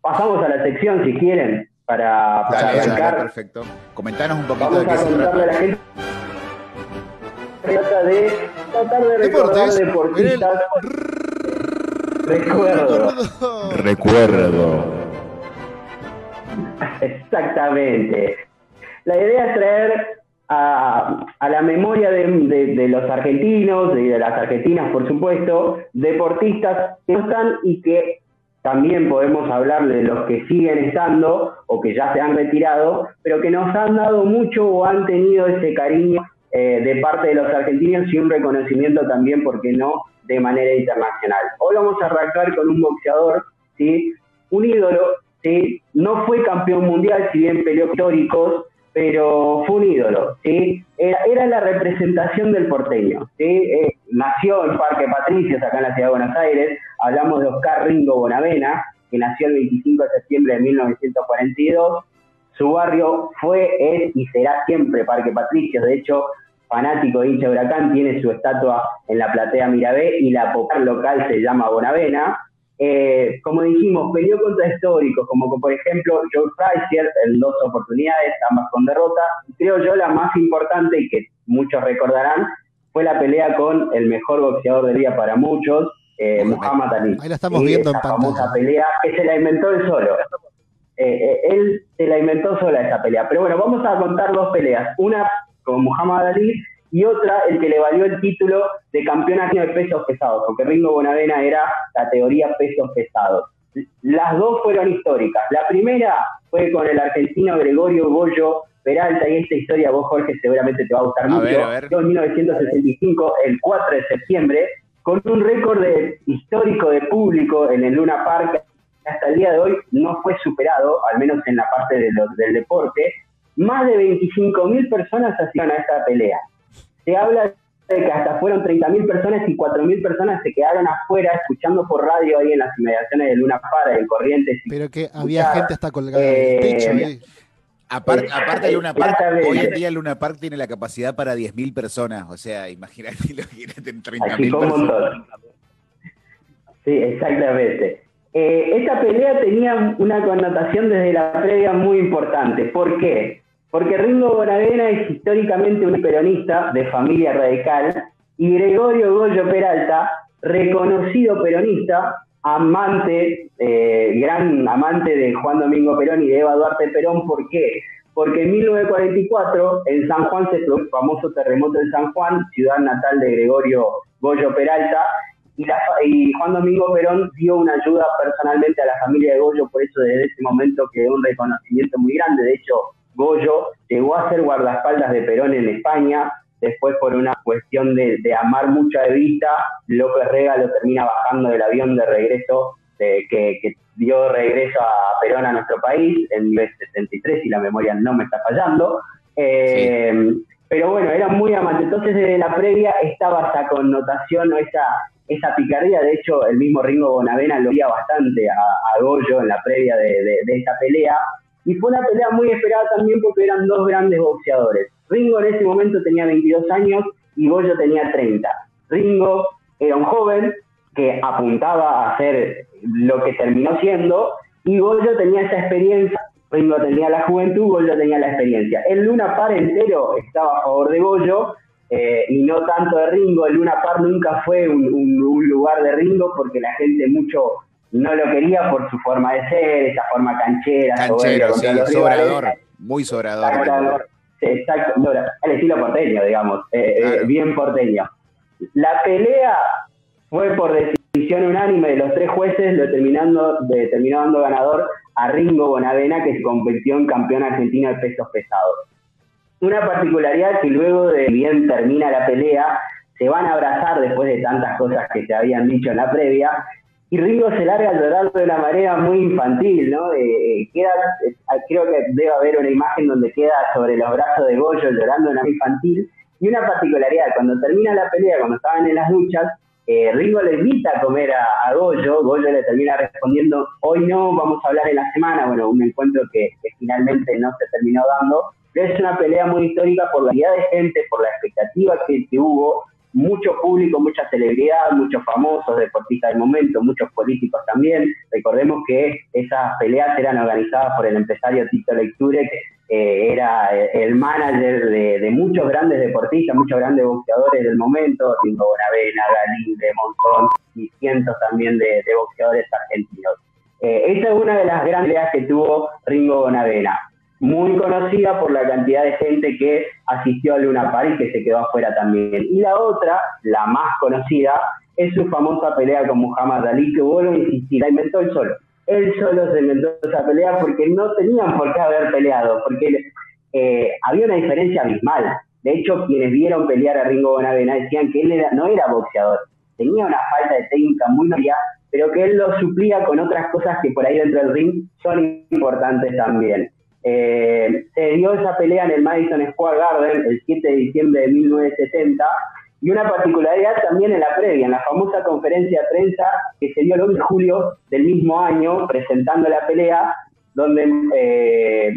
pasamos a la sección si quieren, para, para Dale, dale, arrancar. perfecto. Comentanos un poquito Vamos de qué a se contarle a la trata. gente. Se trata de tratar de recordar Deportes, deportistas. Recuerdo. Recuerdo. Exactamente. La idea es traer a, a la memoria de, de- de los argentinos y de las argentinas, por supuesto, deportistas que no están y que también podemos hablar de los que siguen estando o que ya se han retirado, pero que nos han dado mucho o han tenido ese cariño eh, de parte de los argentinos y un reconocimiento también, porque no, de manera internacional. Hoy vamos a arrancar con un boxeador, ¿sí? un ídolo, ¿sí? no fue campeón mundial, si bien peleó históricos, pero fue un ídolo, ¿sí? Era, la representación del porteño, ¿sí? Eh, nació en Parque Patricios, acá en la ciudad de Buenos Aires, hablamos de Oscar Ringo Bonavena, que nació el 25 de septiembre de 1942, su barrio fue, es y será siempre Parque Patricios, de hecho, fanático de hincha Huracán, tiene su estatua en la platea Mirabé y la popular local se llama Bonavena, eh, como dijimos, peleó contra históricos, como por ejemplo Joe Frazier en dos oportunidades, ambas con derrota. Creo yo la más importante y que muchos recordarán fue la pelea con el mejor boxeador del día para muchos, eh, Muhammad Ali. Ahí la estamos viendo en esa famosa pantalla. pelea que se la inventó él solo. Eh, eh, él se la inventó sola esa pelea. Pero bueno, vamos a contar dos peleas. Una con Muhammad Ali y otra el que le valió el título de campeón argentino de pesos pesados, porque Ringo Bonavena era categoría pesos pesados. Las dos fueron históricas. La primera fue con el argentino Gregorio Goyo Peralta, y esta historia vos, Jorge, seguramente te va a gustar A mucho. ver, a ver. En 1965, el 4 de septiembre, con un récord de- histórico de público en el Luna Park, que hasta el día de hoy no fue superado, al menos en la parte de lo- del deporte. Más de 25.000 personas asistieron a esta pelea. Se habla de que hasta fueron 30.000 personas y 4.000 personas se quedaron afuera escuchando por radio ahí en las inmediaciones del Luna Park, en Corrientes. Pero que había gente hasta colgada eh, del techo. ¿eh? Aparte, Eh, aparte de Luna Park, exactamente. hoy en día Luna Park tiene la capacidad para 10.000 personas. O sea, imagínate lo que eran 30.000 Así como un personas. Sí, exactamente. Eh, esta pelea tenía una connotación desde la previa muy importante. ¿Por qué? Porque Ringo Bonavena es históricamente un peronista de familia radical y Gregorio Goyo Peralta, reconocido peronista, amante, eh, gran amante de Juan Domingo Perón y de Eva Duarte Perón. ¿Por qué? Porque en 1944 en San Juan se produjo el famoso terremoto de San Juan, ciudad natal de Gregorio Goyo Peralta, y, la y Juan Domingo Perón dio una ayuda personalmente a la familia de Goyo, por eso desde ese momento quedó un reconocimiento muy grande. De hecho, Goyo llegó a ser guardaespaldas de Perón en España, después por una cuestión de, de amar mucho a Evita, López Rega lo termina bajando del avión de regreso, de- que, que dio regreso a Perón a nuestro país en 1973, si la memoria no me está fallando. Eh, Pero bueno, era muy amante. Entonces, desde la previa estaba esa connotación o esa, esa picardía. De hecho, el mismo Ringo Bonavena lo veía bastante a, a Goyo en la previa de, de- de esta pelea. Y fue una pelea muy esperada también porque eran dos grandes boxeadores. Ringo en ese momento tenía 22 años y Goyo tenía 30. Ringo era un joven que apuntaba a hacer lo que terminó siendo y Goyo tenía esa experiencia. Ringo tenía la juventud, Goyo tenía la experiencia. El Luna Par entero estaba a favor de Goyo eh, y no tanto de Ringo. El Luna Par nunca fue un, un- un lugar de Ringo porque la gente mucho no lo quería por su forma de ser, esa forma canchera, Canchero, sí, rivales. sobrador. Muy sobrador. Exacto, exacto, no, el estilo porteño, digamos, eh, eh, bien porteño. La pelea fue por decisión unánime de los tres jueces, lo terminando, de, terminó dando ganador a Ringo Bonavena, que se convirtió en campeón argentino de pesos pesados. Una particularidad que luego de bien termina la pelea, se van a abrazar después de tantas cosas que se habían dicho en la previa, y Ringo se larga a llorar de una manera muy infantil, ¿no? Eh, queda, eh, creo que debe haber una imagen donde queda sobre los brazos de Goyo llorando de una manera infantil. Y una particularidad, cuando termina la pelea, cuando estaban en las duchas, eh, Ringo le invita a comer a, a Goyo, Goyo le termina respondiendo, hoy no, vamos a hablar en la semana, bueno, un encuentro que, finalmente no se terminó dando, pero es una pelea muy histórica por la cantidad de gente, por la expectativa que hubo, mucho público, mucha celebridad, muchos famosos deportistas del momento, muchos políticos también. Recordemos que esas peleas eran organizadas por el empresario Tito Lecture, que eh, era el manager de, muchos grandes deportistas, muchos grandes boxeadores del momento, Ringo Bonavena, Galín, de Montón y cientos también de, boxeadores argentinos. Eh, esa es una de las grandes peleas que tuvo Ringo Bonavena muy conocida por la cantidad de gente que asistió a Luna Park y que se quedó afuera también. Y la otra, la más conocida, es su famosa pelea con Muhammad Ali, que vuelvo a insistir, la inventó él solo. Él solo se inventó esa pelea porque no tenían por qué haber peleado, porque eh, había una diferencia abismal. De hecho, quienes vieron pelear a Ringo Bonavena decían que él no era boxeador, tenía una falta de técnica muy notoria, pero que él lo suplía con otras cosas que por ahí dentro del ring son importantes también. Eh, se dio esa pelea en el Madison Square Garden el 7 de diciembre de 1970 y una particularidad también en la previa, en la famosa conferencia de prensa que se dio el 11 de julio del mismo año presentando la pelea, donde eh,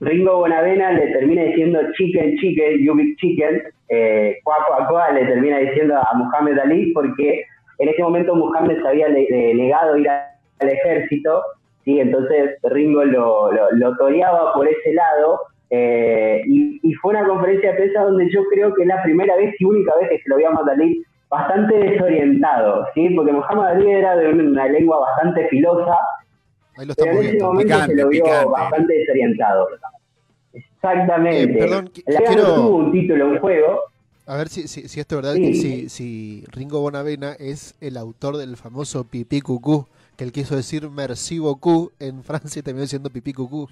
Ringo Bonavena le termina diciendo chicken, chicken, you big chicken, eh, cuá, le termina diciendo a Muhammad Ali porque en ese momento Muhammad se había negado a ir al ejército ¿sí? Entonces Ringo lo, lo, toreaba por ese lado eh, y, fue una conferencia de prensa donde yo creo que es la primera vez y única vez que se lo vio a Muhammad Ali bastante desorientado, ¿sí? Porque Muhammad Ali era de una lengua bastante filosa, pero en ese momento se lo vio bastante desorientado. Exactamente. Eh, perdón, quiero... tuvo un título, un juego. A ver si, si, si esto es verdad, que si, si Ringo Bonavena es el autor del famoso Pipí Cucú que él quiso decir merci beaucoup en Francia y terminó diciendo pipí cucú.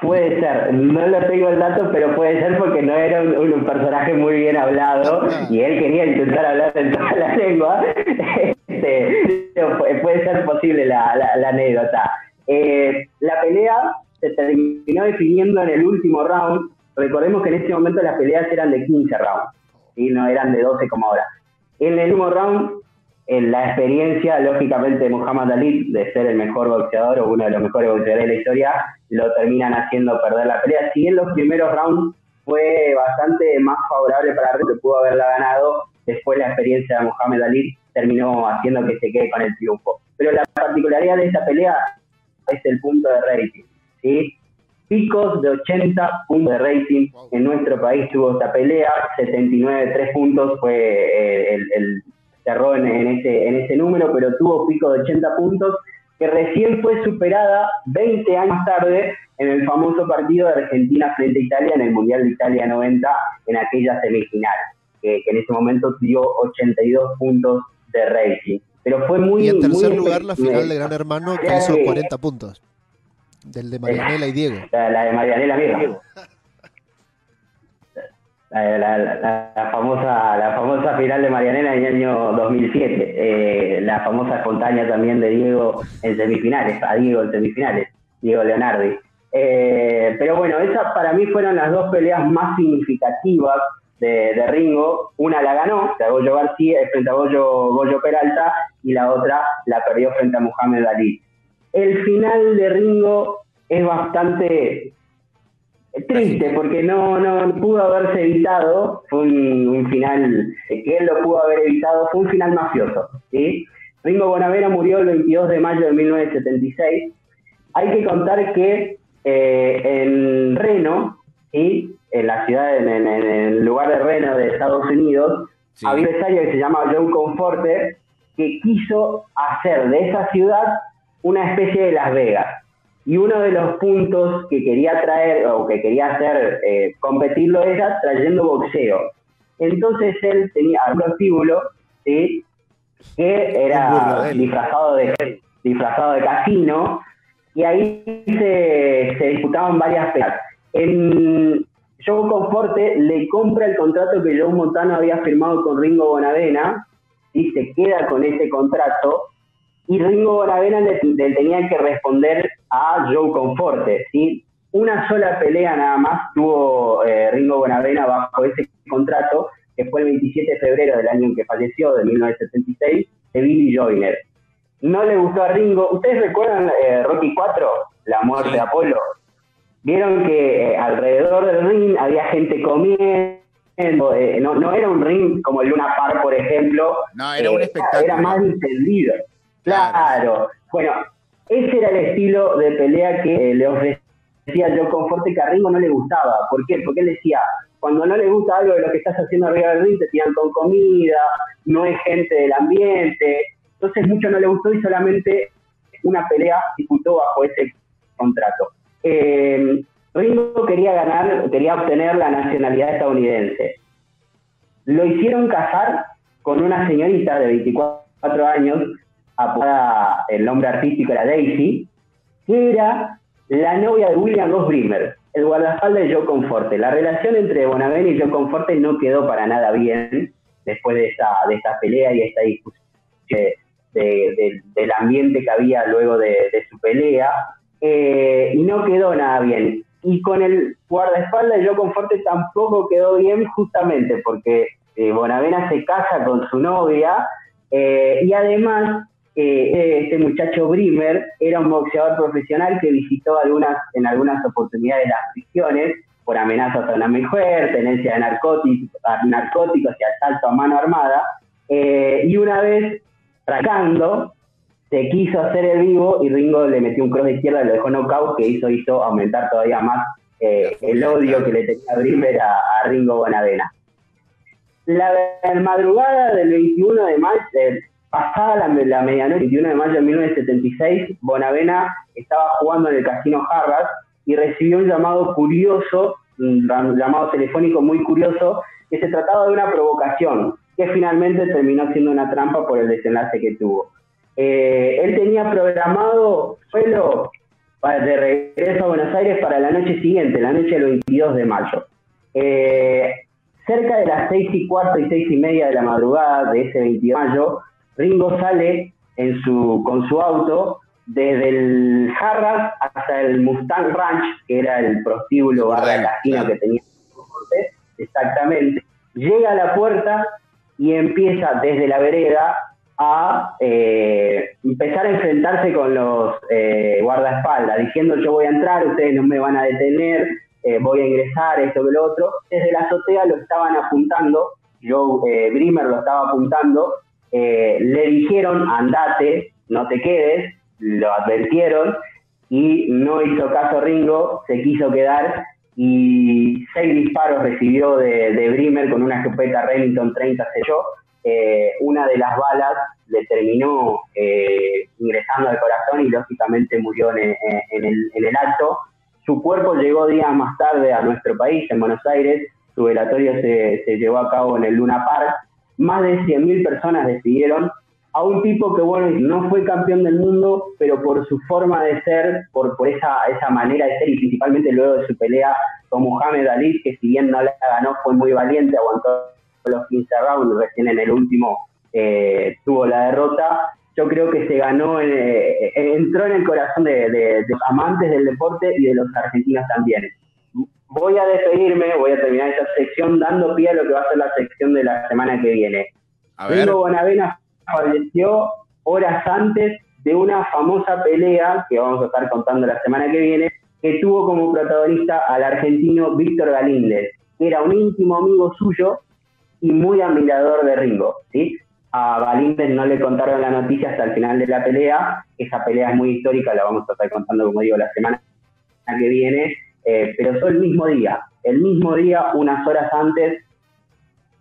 Puede ser, no lo tengo el dato, pero puede ser porque no era un, personaje muy bien hablado y él quería intentar hablar en toda la lengua. Este, puede ser posible la, anécdota. Eh, la pelea se terminó definiendo en el último round. Recordemos que en ese momento las peleas eran de 15 rounds, y no eran de 12 como ahora. En el último round en la experiencia, lógicamente, Muhammad Ali, de ser el mejor boxeador o uno de los mejores boxeadores de la historia, lo terminan haciendo perder la pelea. Si en los primeros rounds fue bastante más favorable para Río, que pudo haberla ganado, después la experiencia de Muhammad Ali terminó haciendo que se quede con el triunfo. Pero la particularidad de esta pelea es el punto de rating. Picos de 80 puntos de rating en nuestro país tuvo esta pelea, 79 3 puntos fue eh, el cerró en, ese, en ese número, pero tuvo pico de 80 puntos, que recién fue superada 20 años tarde en el famoso partido de Argentina frente a Italia en el Mundial de Italia 90, en aquella semifinal, que, en ese momento dio 82 puntos de rating. Pero fue muy... Y en tercer lugar la final de Gran Hermano que hizo 40 puntos, del de Marianela y Diego. La, de Marianela Diego la, famosa la famosa final de Marianela en el año 2007, eh, la famosa espontánea también de Diego en semifinales, a Diego en semifinales, Diego Leonardi. Eh, pero bueno, esas para mí fueron las dos peleas más significativas de, Ringo. Una la ganó, de Goyo García, frente a Goyo, Goyo Peralta, y la otra la perdió frente a Mohamed Ali. El final de Ringo es bastante Triste, porque no, no pudo haberse evitado, fue un, final que él lo pudo haber evitado, fue un final mafioso. ¿sí? Ringo Bonavera murió el 22 de mayo de 1976. Hay que contar que eh, en Reno, ¿sí? en la ciudad, en, el lugar de Reno de Estados Unidos, había un empresario que se llama John Conforter que quiso hacer de esa ciudad una especie de Las Vegas. Y uno de los puntos que quería traer o que quería hacer eh, competirlo era trayendo boxeo. Entonces él tenía un prostíbulo ¿sí? que era disfrazado de, disfrazado de casino y ahí se, se disputaban varias peleas. En Joe Conforte le compra el contrato que Joe Montano había firmado con Ringo Bonavena y se queda con ese contrato y Ringo Bonavena le, tenía que responder a Joe Conforte, ¿sí? Una sola pelea nada más tuvo eh, Ringo Bonavena bajo ese contrato, que fue el 27 de febrero del año en que falleció, de 1976, de Billy Joyner. No le gustó a Ringo. ¿Ustedes recuerdan eh, Rocky 4, la muerte de Apolo? Vieron que eh, alrededor del ring había gente comiendo, eh, no, no era un ring como el Luna Park, por ejemplo. No, era un espectáculo. Era más entendido. Claro. Bueno, ese era el estilo de pelea que le ofrecía yo Conforte que a Ringo no le gustaba. ¿Por qué? Porque él decía, cuando no le gusta algo de lo que estás haciendo arriba del ring, te tiran con comida, no es gente del ambiente. Entonces mucho no le gustó y solamente una pelea disputó bajo ese contrato. Eh, Ringo quería ganar, quería obtener la nacionalidad estadounidense. Lo hicieron casar con una señorita de 24 años, apodada, el nombre artístico era Daisy, que era la novia de William Ross el guardaespaldas de Joe Conforte. La relación entre Bonavena y Joe Conforte no quedó para nada bien después de esta, de esta pelea y esta discusión del ambiente que había luego de, su pelea. Eh, y no quedó nada bien. Y con el guardaespaldas de Joe Conforte tampoco quedó bien justamente porque eh, Bonavena se casa con su novia eh, y además eh, este muchacho Brimer era un boxeador profesional que visitó algunas en algunas oportunidades las prisiones por amenazas a una mujer, tenencia de narcóticos, narcóticos y asalto a mano armada. y una vez, tracando, se quiso hacer el vivo y Ringo le metió un cross de izquierda y lo dejó knockout, que hizo, hizo aumentar todavía más el odio que le tenía Brimer a, a Ringo Bonavena. La, madrugada del 21 de mayo, pasada la, medianoche, 21 de mayo de 1976, Bonavena estaba jugando en el casino Harrah's y recibió un llamado curioso, un llamado telefónico muy curioso, que se trataba de una provocación, que finalmente terminó siendo una trampa por el desenlace que tuvo. Eh, él tenía programado suelo de regreso a Buenos Aires para la noche siguiente, la noche del 22 de mayo. Eh, Cerca de las seis y cuarto y seis y media de la madrugada de ese 20 de mayo, Ringo sale en su, con su auto desde el Harras hasta el Mustang Ranch, que era el prostíbulo barra casino que tenía exactamente, llega a la puerta y empieza desde la vereda a eh, empezar a enfrentarse con los eh, guardaespaldas, diciendo yo voy a entrar, ustedes no me van a detener, eh, voy a ingresar, esto que lo otro. Desde la azotea lo estaban apuntando, yo, eh, Brimer lo estaba apuntando, eh, le dijeron, andate, no te quedes, lo advirtieron y no hizo caso Ringo, se quiso quedar y seis disparos recibió de, de Brimer con una escopeta Remington 30 selló. Eh, una de las balas le terminó ingresando al corazón y lógicamente murió en, en, el, en el acto su cuerpo llegó días más tarde a nuestro país, en Buenos Aires. Su velatorio se, llevó a cabo en el Luna Park. Más de 100.000 personas decidieron a un tipo que, bueno, no fue campeón del mundo, pero por su forma de ser, por, por esa, esa manera de ser y principalmente luego de su pelea con Muhammad Ali, que si bien no la ganó, fue muy valiente, aguantó los 15 rounds, recién en el último eh, tuvo la derrota yo creo que se ganó, eh, eh, entró en el corazón de, los amantes del deporte y de los argentinos también. Voy a despedirme, voy a terminar esta sección dando pie a lo que va a ser la sección de la semana que viene. Ringo Bonavena falleció horas antes de una famosa pelea que vamos a estar contando la semana que viene, que tuvo como protagonista al argentino Víctor Galíndez, que era un íntimo amigo suyo y muy admirador de Ringo. ¿sí? a Galíndez no le contaron la noticia hasta el final de la pelea. Esa pelea es muy histórica, la vamos a estar contando, como digo, la semana que viene. Eh, pero fue el mismo día. El mismo día, unas horas antes,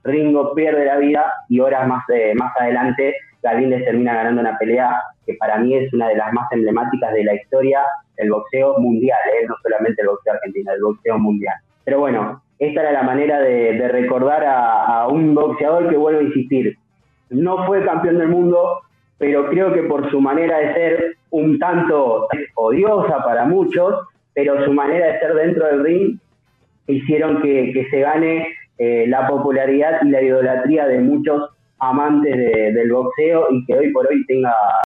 Ringo pierde la vida y horas más, eh, más adelante, Galíndez termina ganando una pelea que para mí es una de las más emblemáticas de la historia del boxeo mundial, eh, no solamente el boxeo argentino, el boxeo mundial. Pero bueno, esta era la manera de, recordar a, a un boxeador que vuelvo a insistir, no fue campeón del mundo, pero creo que por su manera de ser un tanto odiosa para muchos, pero su manera de ser dentro del ring hicieron que, se gane eh, la popularidad y la idolatría de muchos amantes del boxeo y que hoy por hoy tenga